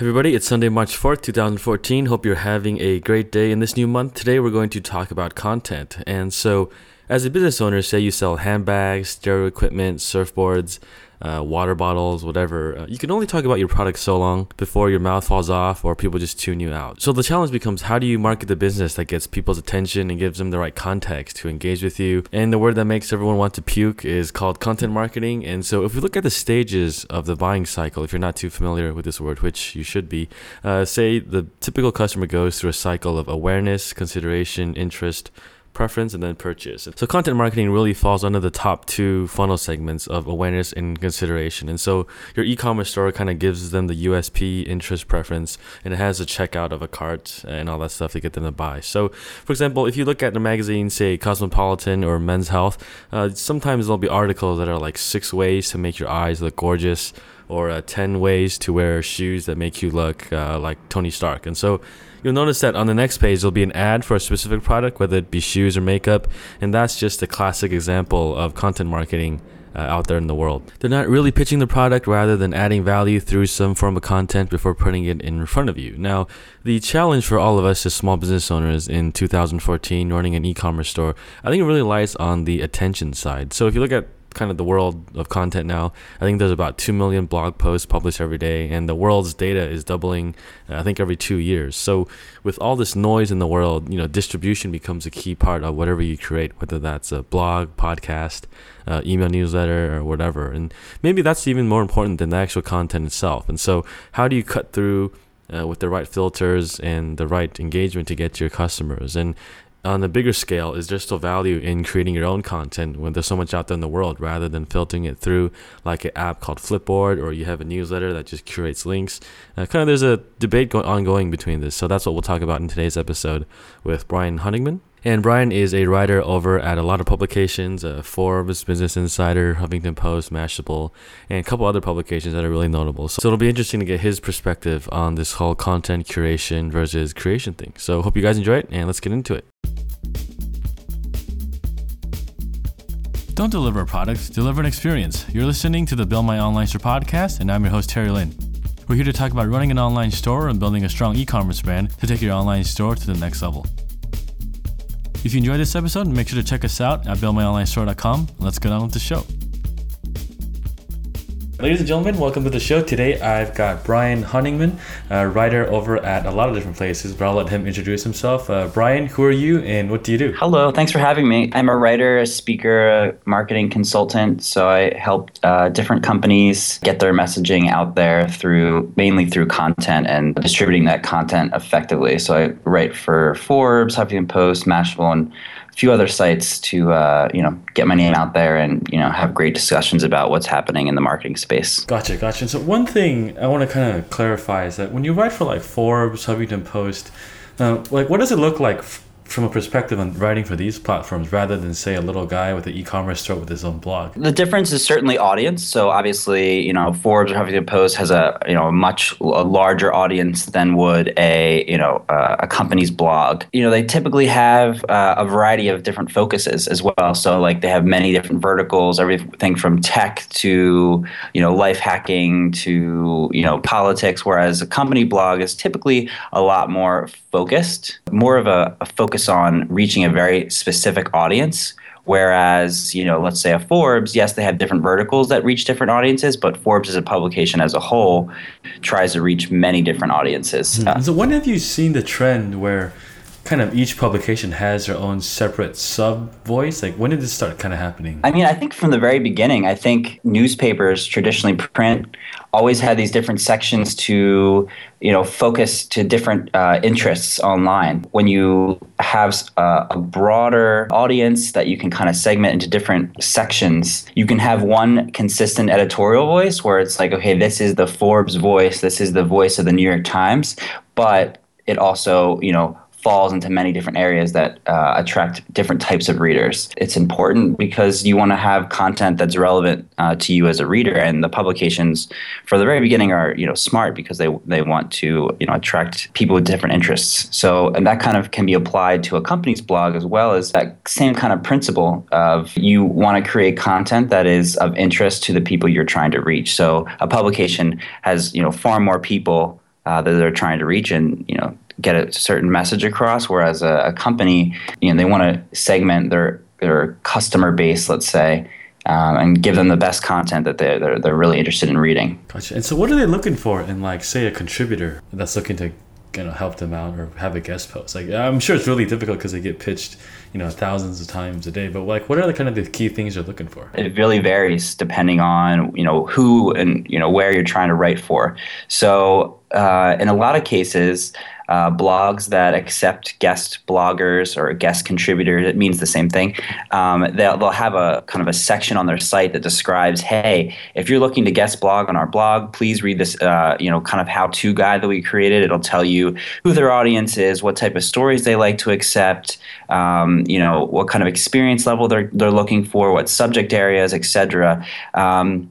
everybody, it's Sunday, March 4th, 2014. Hope you're having a great day in this new month. Today, we're going to talk about content. And so, as a business owner, say you sell handbags, stereo equipment, surfboards, uh, water bottles, whatever, uh, you can only talk about your product so long before your mouth falls off or people just tune you out. So the challenge becomes how do you market the business that gets people's attention and gives them the right context to engage with you? And the word that makes everyone want to puke is called content marketing. And so if we look at the stages of the buying cycle, if you're not too familiar with this word, which you should be, uh, say the typical customer goes through a cycle of awareness, consideration, interest, preference and then purchase. So content marketing really falls under the top two funnel segments of awareness and consideration. And so your e-commerce store kind of gives them the USP, interest, preference, and it has a checkout of a cart and all that stuff to get them to buy. So, for example, if you look at the magazine, say Cosmopolitan or Men's Health, uh, sometimes there'll be articles that are like six ways to make your eyes look gorgeous or uh, 10 ways to wear shoes that make you look uh, like Tony Stark. And so you'll notice that on the next page, there'll be an ad for a specific product, whether it be shoes or makeup. And that's just a classic example of content marketing. Uh, out there in the world. They're not really pitching the product rather than adding value through some form of content before putting it in front of you. Now, the challenge for all of us as small business owners in 2014 running an e commerce store, I think it really lies on the attention side. So, if you look at kind of the world of content now. I think there's about 2 million blog posts published every day, and the world's data is doubling, uh, I think, every two years. So, with all this noise in the world, you know, distribution becomes a key part of whatever you create, whether that's a blog, podcast, uh, email newsletter, or whatever. And maybe that's even more important than the actual content itself. And so, how do you cut through? Uh, with the right filters and the right engagement to get to your customers. And on a bigger scale, is there still value in creating your own content when there's so much out there in the world rather than filtering it through like an app called Flipboard or you have a newsletter that just curates links? Uh, kind of there's a debate go- ongoing between this. So that's what we'll talk about in today's episode with Brian Honigman. And Brian is a writer over at a lot of publications uh, Forbes, Business Insider, Huffington Post, Mashable, and a couple other publications that are really notable. So, so it'll be interesting to get his perspective on this whole content curation versus creation thing. So, hope you guys enjoy it, and let's get into it. Don't deliver a product, deliver an experience. You're listening to the Build My Online Store podcast, and I'm your host, Terry Lin. We're here to talk about running an online store and building a strong e commerce brand to take your online store to the next level. If you enjoyed this episode, make sure to check us out at buildmyonlinestore.com. Let's get on with the show. Ladies and gentlemen, welcome to the show. Today I've got Brian Honigman, a writer over at a lot of different places, but I'll let him introduce himself. Uh, Brian, who are you and what do you do? Hello, thanks for having me. I'm a writer, a speaker, a marketing consultant. So I help uh, different companies get their messaging out there through mainly through content and distributing that content effectively. So I write for Forbes, Huffington Post, Mashable, and few other sites to uh, you know get my name out there and you know have great discussions about what's happening in the marketing space. Gotcha, gotcha. So one thing I want to kind of clarify is that when you write for like Forbes, Huffington Post, uh, like what does it look like from a perspective on writing for these platforms rather than say a little guy with an e-commerce store with his own blog? The difference is certainly audience. So obviously you know forbes or huffington post has a you know a much a larger audience than would a you know uh, a company's blog. You know they typically have uh, a variety of different focuses as well. So like they have many different verticals everything from tech to you know life hacking to you know politics whereas a company blog is typically a lot more focused more of a, a focus focus on reaching a very specific audience. Whereas, you know, let's say a Forbes, yes, they have different verticals that reach different audiences, but Forbes as a publication as a whole tries to reach many different audiences. Mm-hmm. So, when have you seen the trend where kind of each publication has their own separate sub voice? Like, when did this start kind of happening? I mean, I think from the very beginning, I think newspapers, traditionally print, always had these different sections to, you know, focus to different uh, interests online. When you have uh, a broader audience that you can kind of segment into different sections, you can have one consistent editorial voice where it's like, okay, this is the Forbes voice, this is the voice of the New York Times, but it also, you know, falls into many different areas that uh, attract different types of readers. It's important because you want to have content that's relevant uh, to you as a reader, and the publications, for the very beginning, are you know smart because they they want to you know attract people with different interests. So, and that kind of can be applied to a company's blog as well as that same kind of principle of you want to create content that is of interest to the people you're trying to reach. So, a publication has you know far more people uh, that they're trying to reach and you know get a certain message across. Whereas a, a company, you know, they want to segment their their customer base, let's say, um, and give them the best content that they're, they're, they're really interested in reading. Gotcha. And so, what are they looking for in, like, say, a contributor that's looking to you know help them out or have a guest post? Like, I'm sure it's really difficult because they get pitched, you know, thousands of times a day. But like, what are the kind of the key things you're looking for? It really varies depending on you know who and you know where you're trying to write for. So, uh, in a lot of cases uh, blogs that accept guest bloggers or guest contributors. It means the same thing. Um, they'll, they'll have a kind of a section on their site that describes, hey, if you're looking to guest blog on our blog, please read this, uh, you know, kind of how-to guide that we created. It'll tell you who their audience is, what type of stories they like to accept, um, you know, what kind of experience level they're they're looking for, what subject areas, etc. Um,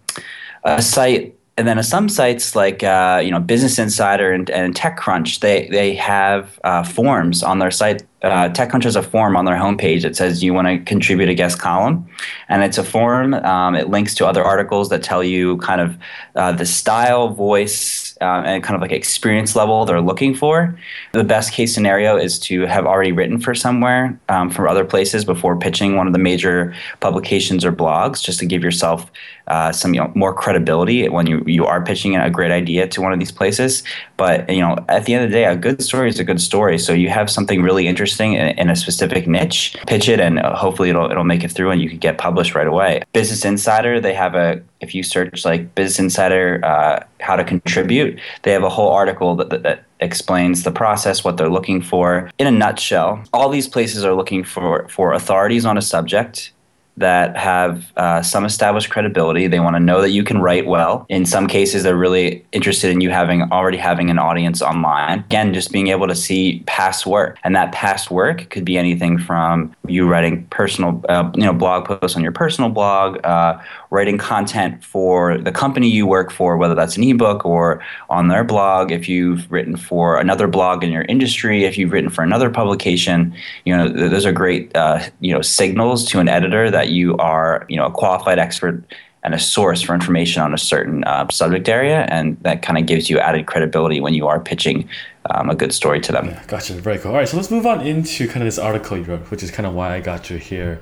a site and then some sites like uh, you know Business Insider and, and TechCrunch, they they have uh, forms on their site uh, TechCrunch has a form on their homepage that says you want to contribute a guest column, and it's a form. Um, it links to other articles that tell you kind of uh, the style, voice, uh, and kind of like experience level they're looking for. The best case scenario is to have already written for somewhere um, from other places before pitching one of the major publications or blogs, just to give yourself uh, some you know, more credibility when you you are pitching a great idea to one of these places. But you know, at the end of the day, a good story is a good story. So you have something really interesting interesting in, a specific niche, pitch it, and uh, hopefully it'll it'll make it through, and you can get published right away. Business Insider, they have a if you search like Business Insider uh, how to contribute, they have a whole article that, that, that explains the process, what they're looking for. In a nutshell, all these places are looking for for authorities on a subject that have uh, some established credibility. They want to know that you can write well. In some cases, they're really interested in you having already having an audience online. Again, just being able to see past work, and that past work could be anything from you writing personal, uh, you know, blog posts on your personal blog, uh, writing content for the company you work for, whether that's an ebook or on their blog. If you've written for another blog in your industry, if you've written for another publication, you know, those are great, uh, you know, signals to an editor that you are, you know, a qualified expert and a source for information on a certain uh, subject area, and that kind of gives you added credibility when you are pitching um, a good story to them. Yeah, gotcha. Very cool. All right, so let's move on into kind of this article you wrote, which is kind of why I got you here.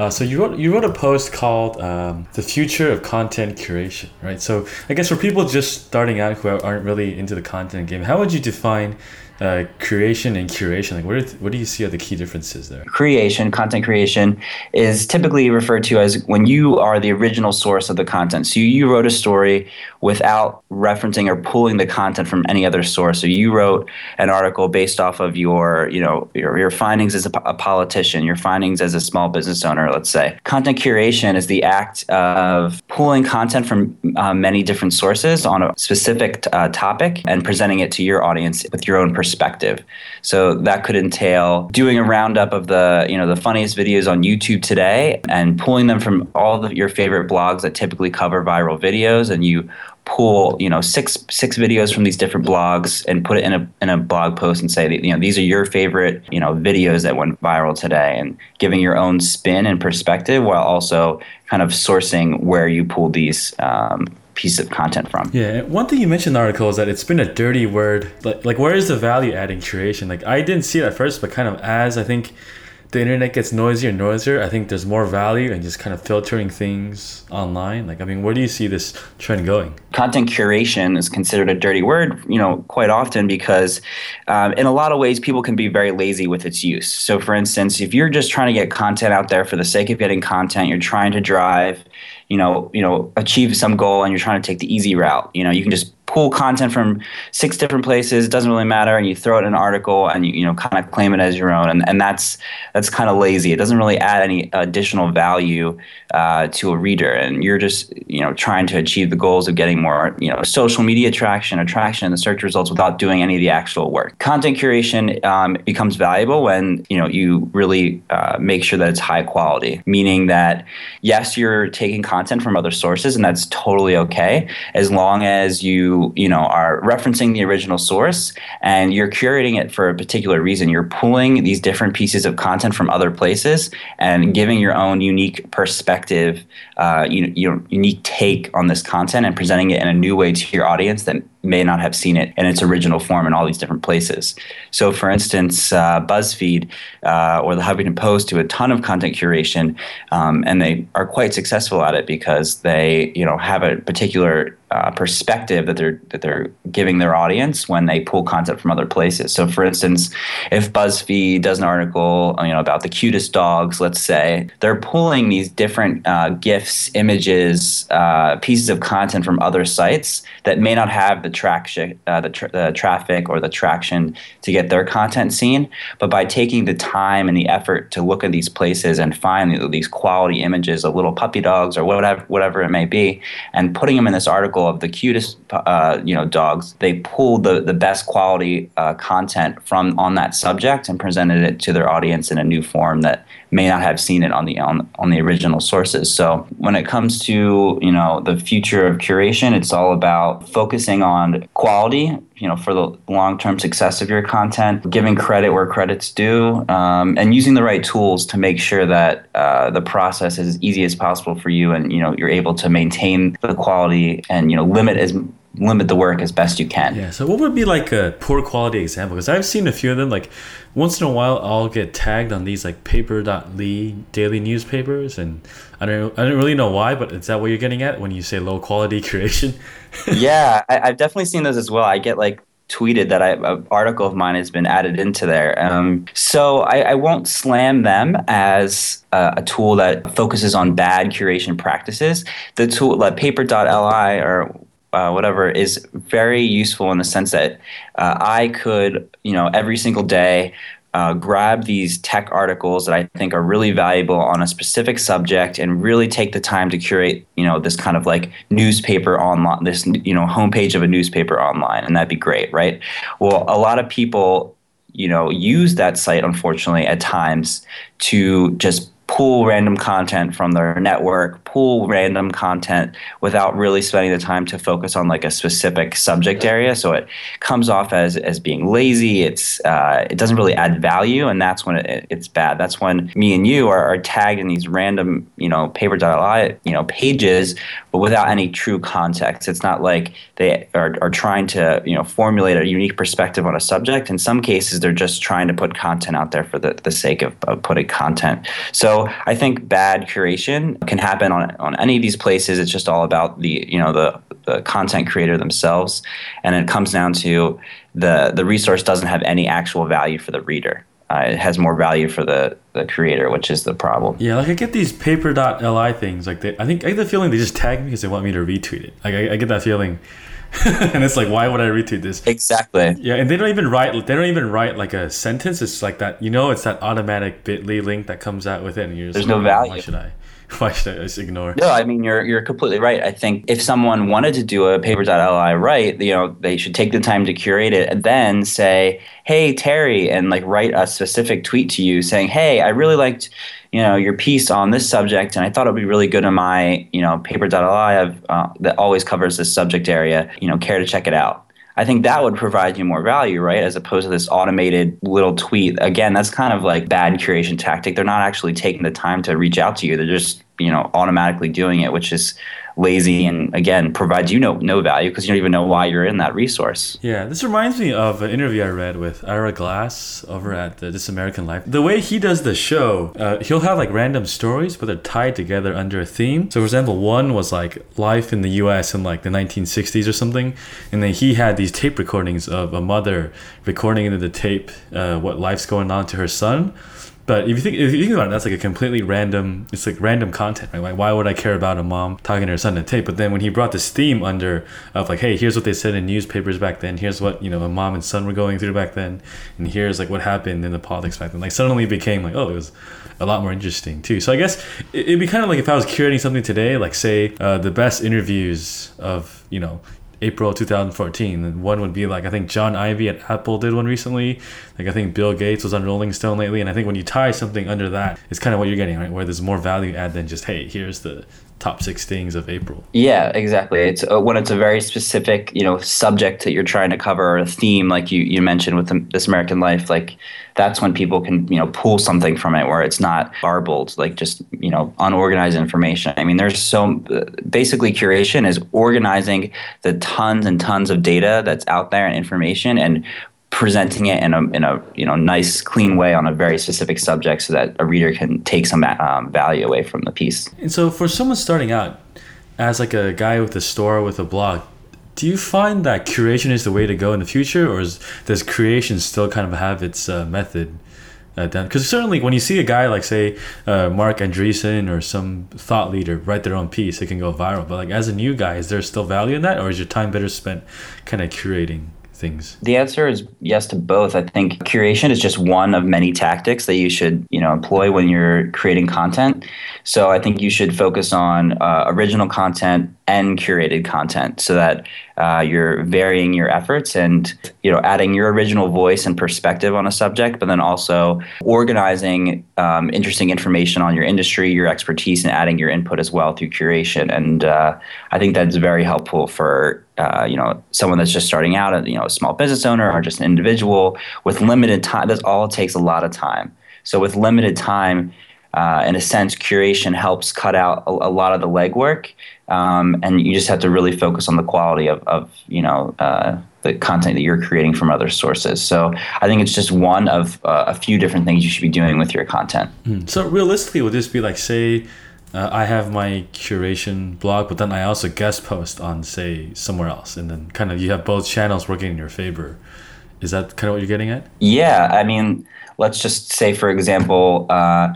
Uh, so you wrote you wrote a post called um, "The Future of Content Curation," right? So I guess for people just starting out who aren't really into the content game, how would you define uh, creation and curation? Like, what, what do you see are the key differences there? Creation, content creation, is typically referred to as when you are the original source of the content. So you wrote a story without referencing or pulling the content from any other source. So you wrote an article based off of your, you know, your, your findings as a, a politician, your findings as a small business owner, let's say. Content curation is the act of pulling content from uh, many different sources on a specific uh, topic and presenting it to your audience with your own perspective perspective. So that could entail doing a roundup of the, you know, the funniest videos on YouTube today and pulling them from all of your favorite blogs that typically cover viral videos and you pull you know six six videos from these different blogs and put it in a in a blog post and say that, you know these are your favorite you know videos that went viral today and giving your own spin and perspective while also kind of sourcing where you pulled these um, piece of content from. Yeah, one thing you mentioned in the article is that it's been a dirty word. Like, like where is the value adding curation? Like, I didn't see it at first, but kind of as I think the internet gets noisier and noisier, I think there's more value in just kind of filtering things online. Like, I mean, where do you see this trend going? Content curation is considered a dirty word, you know, quite often because um, in a lot of ways, people can be very lazy with its use. So, for instance, if you're just trying to get content out there for the sake of getting content, you're trying to drive you know, you know, achieve some goal and you're trying to take the easy route. You know, you can just pull content from six different places doesn't really matter and you throw it in an article and you, you know kind of claim it as your own and, and that's that's kind of lazy. It doesn't really add any additional value uh, to a reader and you're just you know trying to achieve the goals of getting more you know social media traction attraction in the search results without doing any of the actual work. Content curation um, becomes valuable when you know you really uh, make sure that it's high quality meaning that yes you're taking content from other sources and that's totally okay as long as you you know are referencing the original source and you're curating it for a particular reason. You're pulling these different pieces of content from other places and giving your own unique perspective, uh, you know, your unique take on this content and presenting it in a new way to your audience that may not have seen it in its original form in all these different places. So, for instance, uh, BuzzFeed uh, or the Huffington Post do a ton of content curation, um, and they are quite successful at it because they, you know, have a particular uh, perspective that they're that they're giving their audience when they pull content from other places. So, for instance, if BuzzFeed does an article, you know, about the cutest dogs, let's say, they're pulling these different uh, gifs, images, uh, pieces of content from other sites that may not have traction, uh, the, tra- the traffic or the traction to get their content seen. But by taking the time and the effort to look at these places and find these quality images of little puppy dogs or whatever whatever it may be, and putting them in this article of the cutest uh, you know dogs, they pulled the the best quality uh, content from on that subject and presented it to their audience in a new form that may not have seen it on the on, on the original sources. So when it comes to you know the future of curation, it's all about focusing on quality. You know, for the long-term success of your content, giving credit where credit's due, um, and using the right tools to make sure that uh, the process is as easy as possible for you, and you know you're able to maintain the quality and you know limit as limit the work as best you can. Yeah. So what would be like a poor quality example? Because I've seen a few of them. Like once in a while, I'll get tagged on these like paper.li daily newspapers, and I don't I don't really know why, but is that what you're getting at when you say low quality creation? yeah, I, have definitely seen those as well. I get like tweeted that I, an article of mine has been added into there. Um, so I, I, won't slam them as a, a, tool that focuses on bad curation practices. The tool like paper.li or uh, whatever is very useful in the sense that uh, I could, you know, every single day uh, grab these tech articles that I think are really valuable on a specific subject and really take the time to curate, you know, this kind of like newspaper online, this, you know, homepage of a newspaper online. And that'd be great, right? Well, a lot of people, you know, use that site, unfortunately, at times to just pull random content from their network, pull random content without really spending the time to focus on like a specific subject area. So it comes off as as being lazy. It's uh, it doesn't really add value, and that's when it, it's bad. That's when me and you are, are tagged in these random you know paper.li you know pages, but without any true context. It's not like they are, are trying to you know formulate a unique perspective on a subject. In some cases, they're just trying to put content out there for the, the sake of, of putting content. So I think bad curation can happen on on any of these places. It's just all about the you know the the content creator themselves, and it comes down to the the resource doesn't have any actual value for the reader. Uh, it has more value for the, the creator, which is the problem. Yeah, like I get these paper.li things. Like they, I think I get the feeling they just tag me because they want me to retweet it. Like I, I get that feeling and it's like, why would I retweet this? Exactly. Yeah, and they don't even write. They don't even write like a sentence. It's like that. You know, it's that automatic Bitly link that comes out with it. And you're There's no value. Why should I? Why should I just ignore? No, I mean you're you're completely right. I think if someone wanted to do a paper.li right, you know, they should take the time to curate it and then say, "Hey Terry," and like write a specific tweet to you saying, "Hey, I really liked." you know your piece on this subject and i thought it would be really good in my you know paper.li uh, that always covers this subject area you know care to check it out I think that would provide you more value, right? As opposed to this automated little tweet. Again, that's kind of like bad curation tactic. They're not actually taking the time to reach out to you. They're just, you know, automatically doing it, which is lazy and again provides you no no value because you don't even know why you're in that resource. Yeah, this reminds me of an interview I read with Ira Glass over at the This American Life. The way he does the show, uh, he'll have like random stories, but they're tied together under a theme. So, for example, one was like life in the U.S. in like the 1960s or something, and then he had these tape recordings of a mother recording into the tape uh, what life's going on to her son. But if you think if you think about it, that's like a completely random. It's like random content, right? Like why would I care about a mom talking to her son to tape? But then when he brought this theme under of like, hey, here's what they said in newspapers back then. Here's what you know a mom and son were going through back then, and here's like what happened in the politics back then. Like suddenly it became like, oh, it was a lot more interesting too. So I guess it'd be kind of like if I was curating something today, like say uh, the best interviews of you know April 2014. And one would be like I think Jony Ive at Apple did one recently. Like I think Bill Gates was on Rolling Stone lately. And I think when you tie something under that, it's kind of what you're getting, right? Where there's more value add than just hey, here's the top six things of April. Yeah, exactly. It's uh, when it's a very specific, you know, subject that you're trying to cover or a theme, like you, you mentioned with this American Life, like that's when people can, you know, pull something from it where it's not garbled, like just, you know, unorganized information. I mean, there's so basically curation is organizing the tons and tons of data that's out there and information and presenting it in a in a you know nice clean way on a very specific subject so that a reader can take some um, value away from the piece and so for someone starting out as like a guy with a store with a blog do you find that curation is the way to go in the future or is, does creation still kind of have its uh, method because uh, certainly when you see a guy like say uh, Marc Andreessen or some thought leader write their own piece, it can go viral. But like as a new guy, is there still value in that, or is your time better spent kind of curating? Things? The answer is yes to both. I think curation is just one of many tactics that you should, you know, employ when you're creating content. So I think you should focus on uh, original content and curated content so that uh, you're varying your efforts and you know adding your original voice and perspective on a subject but then also organizing um, interesting information on your industry your expertise and adding your input as well through curation. And uh, i think that's very helpful for uh, you know someone that's just starting out you know a small business owner or just an individual with limited time that's all takes a lot of time. So with limited time uh, in a sense, curation helps cut out a, a lot of the legwork, um, and you just have to really focus on the quality of, of you know uh, the content that you're creating from other sources. So I think it's just one of uh, a few different things you should be doing with your content. Mm. So realistically, would this be like say? Uh, I have my curation blog, but then I also guest post on, say, somewhere else, and then kind of you have both channels working in your favor. Is that kind of what you're getting at? Yeah, I mean, let's just say, for example, uh,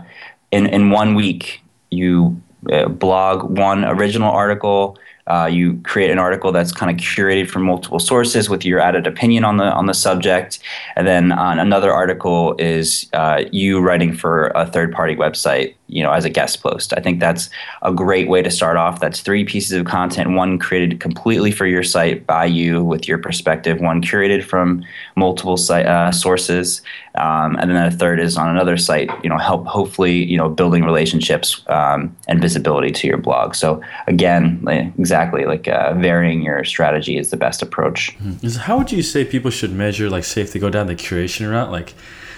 in in one week you blog one original article. Uh, you create an article that's kind of curated from multiple sources with your added opinion on the on the subject, and then on another article is uh, you writing for a third party website, you know, as a guest post. I think that's a great way to start off. That's three pieces of content: one created completely for your site by you with your perspective, one curated from multiple site, uh, sources, um, and then a third is on another site. You know, help hopefully you know building relationships um, and visibility to your blog. So again, exactly exactly like uh, varying your strategy is the best approach mm-hmm. how would you say people should measure like say if they go down the curation route like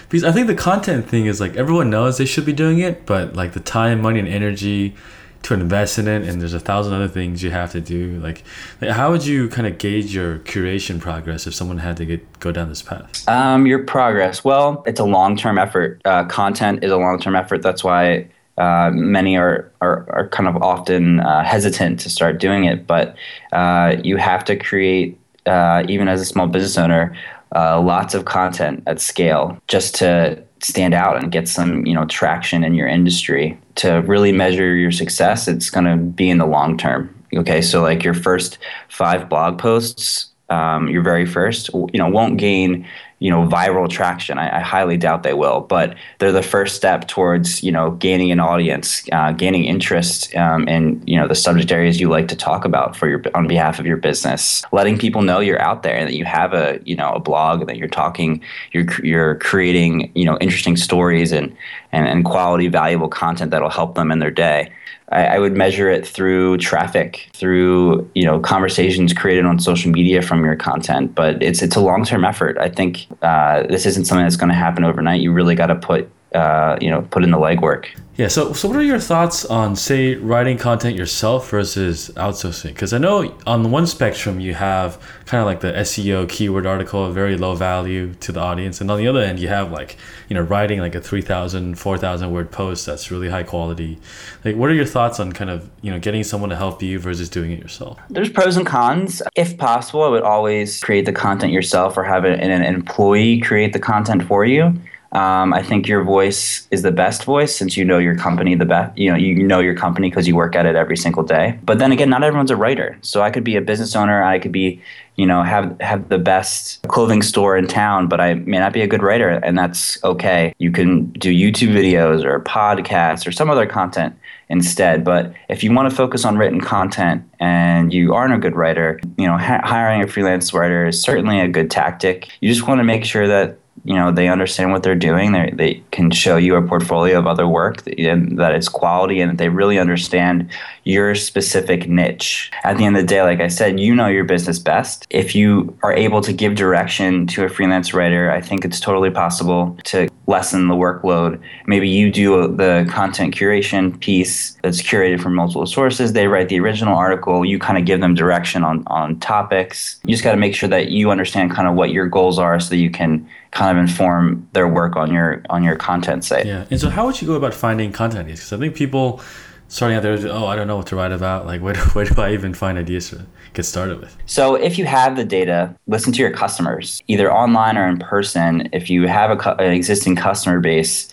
because i think the content thing is like everyone knows they should be doing it but like the time money and energy to invest in it and there's a thousand other things you have to do. Like, like how would you kind of gauge your curation progress if someone had to get go down this path? Um, your progress. Well it's a long-term effort. Uh, content is a long-term effort. That's why uh, many are, are, are kind of often uh, hesitant to start doing it, but uh, you have to create, uh, even as a small business owner, uh, lots of content at scale just to stand out and get some you know traction in your industry. To really measure your success, it's going to be in the long term. Okay, so like your first five blog posts um, your very first, you know, won't gain you know viral traction. I, I, highly doubt they will, but they're the first step towards you know gaining an audience, uh, gaining interest um, in you know the subject areas you like to talk about for your on behalf of your business, letting people know you're out there and that you have a you know a blog and that you're talking, you're you're creating you know interesting stories and and, and quality valuable content that'll help them in their day. I, I, would measure it through traffic, through you know conversations created on social media from your content. But it's it's a long term effort. I think uh, this isn't something that's going to happen overnight. You really got to put uh, you know put in the legwork. Yeah. So so what are your thoughts on say writing content yourself versus outsourcing? Because I know on the one spectrum you have kind of like the SEO keyword article, very low value to the audience, and on the other end you have like you know writing like a 3,000, 4,000 word post that's really high quality. Like, what are your thoughts on kind of you know getting someone to help you versus doing it yourself? There's pros and cons. If possible, I would always create the content yourself or have an, an employee create the content for you. Um, I think your voice is the best voice since you know your company the best. You know you know your company because you work at it every single day. But then again, not everyone's a writer. So I could be a business owner. I could be, you know, have have the best clothing store in town, but I may not be a good writer, and that's okay. You can do YouTube videos or podcasts or some other content instead. But if you want to focus on written content and you aren't a good writer, you know, ha- hiring a freelance writer is certainly a good tactic. You just want to make sure that you know they understand what they're doing. They they can show you a portfolio of other work and that it's quality and that they really understand your specific niche. At the end of the day, like I said, you know your business best. If you are able to give direction to a freelance writer, I think it's totally possible to lessen the workload. Maybe you do the content curation piece that's curated from multiple sources. They write the original article. You kind of give them direction on on topics. You just got to make sure that you understand kind of what your goals are so you can kind of inform their work on your on your content site. Yeah. And so, how would you go about finding content? Because I think people starting out there, oh, I don't know what to write about. Like, where do, where do I even find ideas to get started with? So, if you have the data, listen to your customers, either online or in person. If you have a, an existing customer base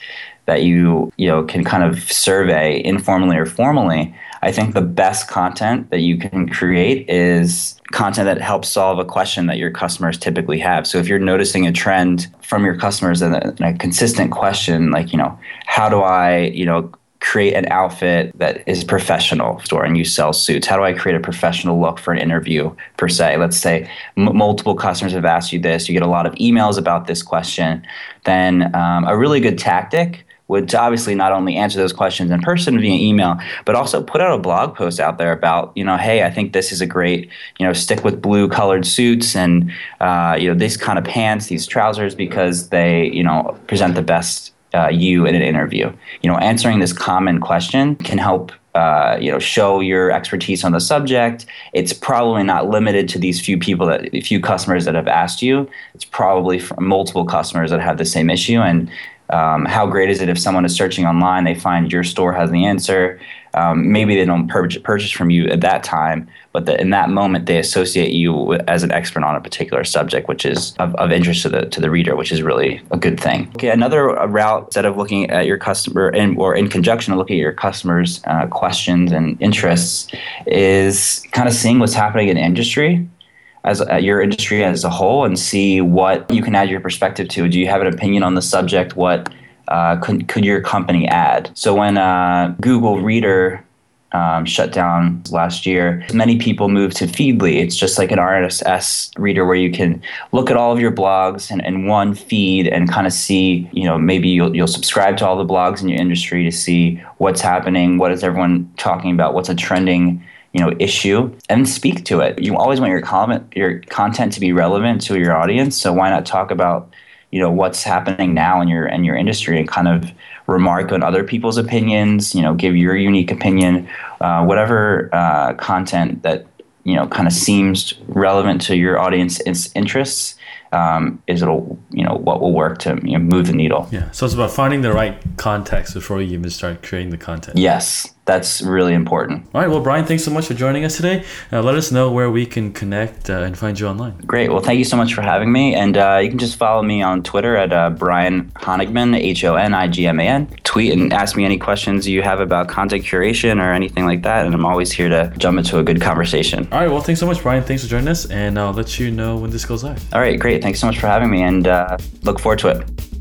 that you you know can kind of survey informally or formally, I think the best content that you can create is content that helps solve a question that your customers typically have. So if you're noticing a trend from your customers and a, and a consistent question, like, you know, how do I, you know, create an outfit that is professional store and you sell suits? How do i create a professional look for an interview per se? Let's say m- multiple customers have asked you this you get a lot of emails about this question. Then um, a really good tactic would obviously not only answer those questions in person via email, but also put out a blog post out there about, you know, hey, I think this is a great, you know, stick with blue colored suits and, uh, you know, these kind of pants, these trousers, because they, you know, present the best uh, you in an interview. You know, answering this common question can help uh, you know, show your expertise on the subject. It's probably not limited to these few people that, a few customers that have asked you. It's probably multiple customers that have the same issue, and um, how great is it if someone is searching online, they find your store has the answer. Um, maybe they don't pur- purchase from you at that time, but the, in that moment they associate you as an expert on a particular subject, which is of, of, interest to the to the reader, which is really a good thing. Okay, another route instead of looking at your customer in, or in conjunction looking at your customers' uh, questions and interests is kind of seeing what's happening in industry as uh, your industry as a whole and see what you can add your perspective to. Do you have an opinion on the subject? What uh, could, could your company add? So when uh, Google Reader um, shut down last year, many people moved to Feedly. It's just like an RSS reader where you can look at all of your blogs in, in one feed and kind of see, you know, maybe you'll, you'll subscribe to all the blogs in your industry to see what's happening, what is everyone talking about, what's a trending you know issue and speak to it. You always want your comment your content to be relevant to your audience. So why not talk about you know what's happening now in your in your industry and kind of remark on other people's opinions. You know, give your unique opinion, uh, whatever uh, content that you know kind of seems relevant to your audience's interests um, is it'll you know what will work to you know, move the needle. Yeah. So it's about finding the right context before you even start creating the content. Yes, that's really important. All right. Well, Brian, thanks so much for joining us today. Uh, let us know where we can connect uh, and find you online. Great. Well, thank you so much for having me. And uh, you can just follow me on Twitter at uh, Brian Honigman, H O N I G M A N. Tweet and ask me any questions you have about content curation or anything like that. And I'm always here to jump into a good conversation. All right. Well, thanks so much, Brian. Thanks for joining us. And I'll let you know when this goes live. All right. Great. Thanks so much for having me and uh, look forward to it.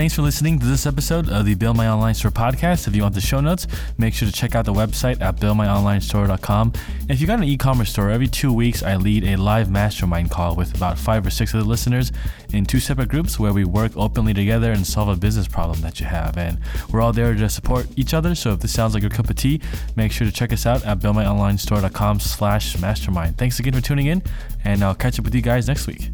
Thanks for listening to this episode of the Build My Online Store podcast. If you want the show notes, make sure to check out the website at buildmyonlinestore.com. If you got an e-commerce store, every two weeks I lead a live mastermind call with about five or six of the listeners in two separate groups where we work openly together and solve a business problem that you have. And we're all there to support each other. So if this sounds like your cup of tea, make sure to check us out at buildmyonlinestore.com slash mastermind. Thanks again for tuning in, and I'll catch up with you guys next week.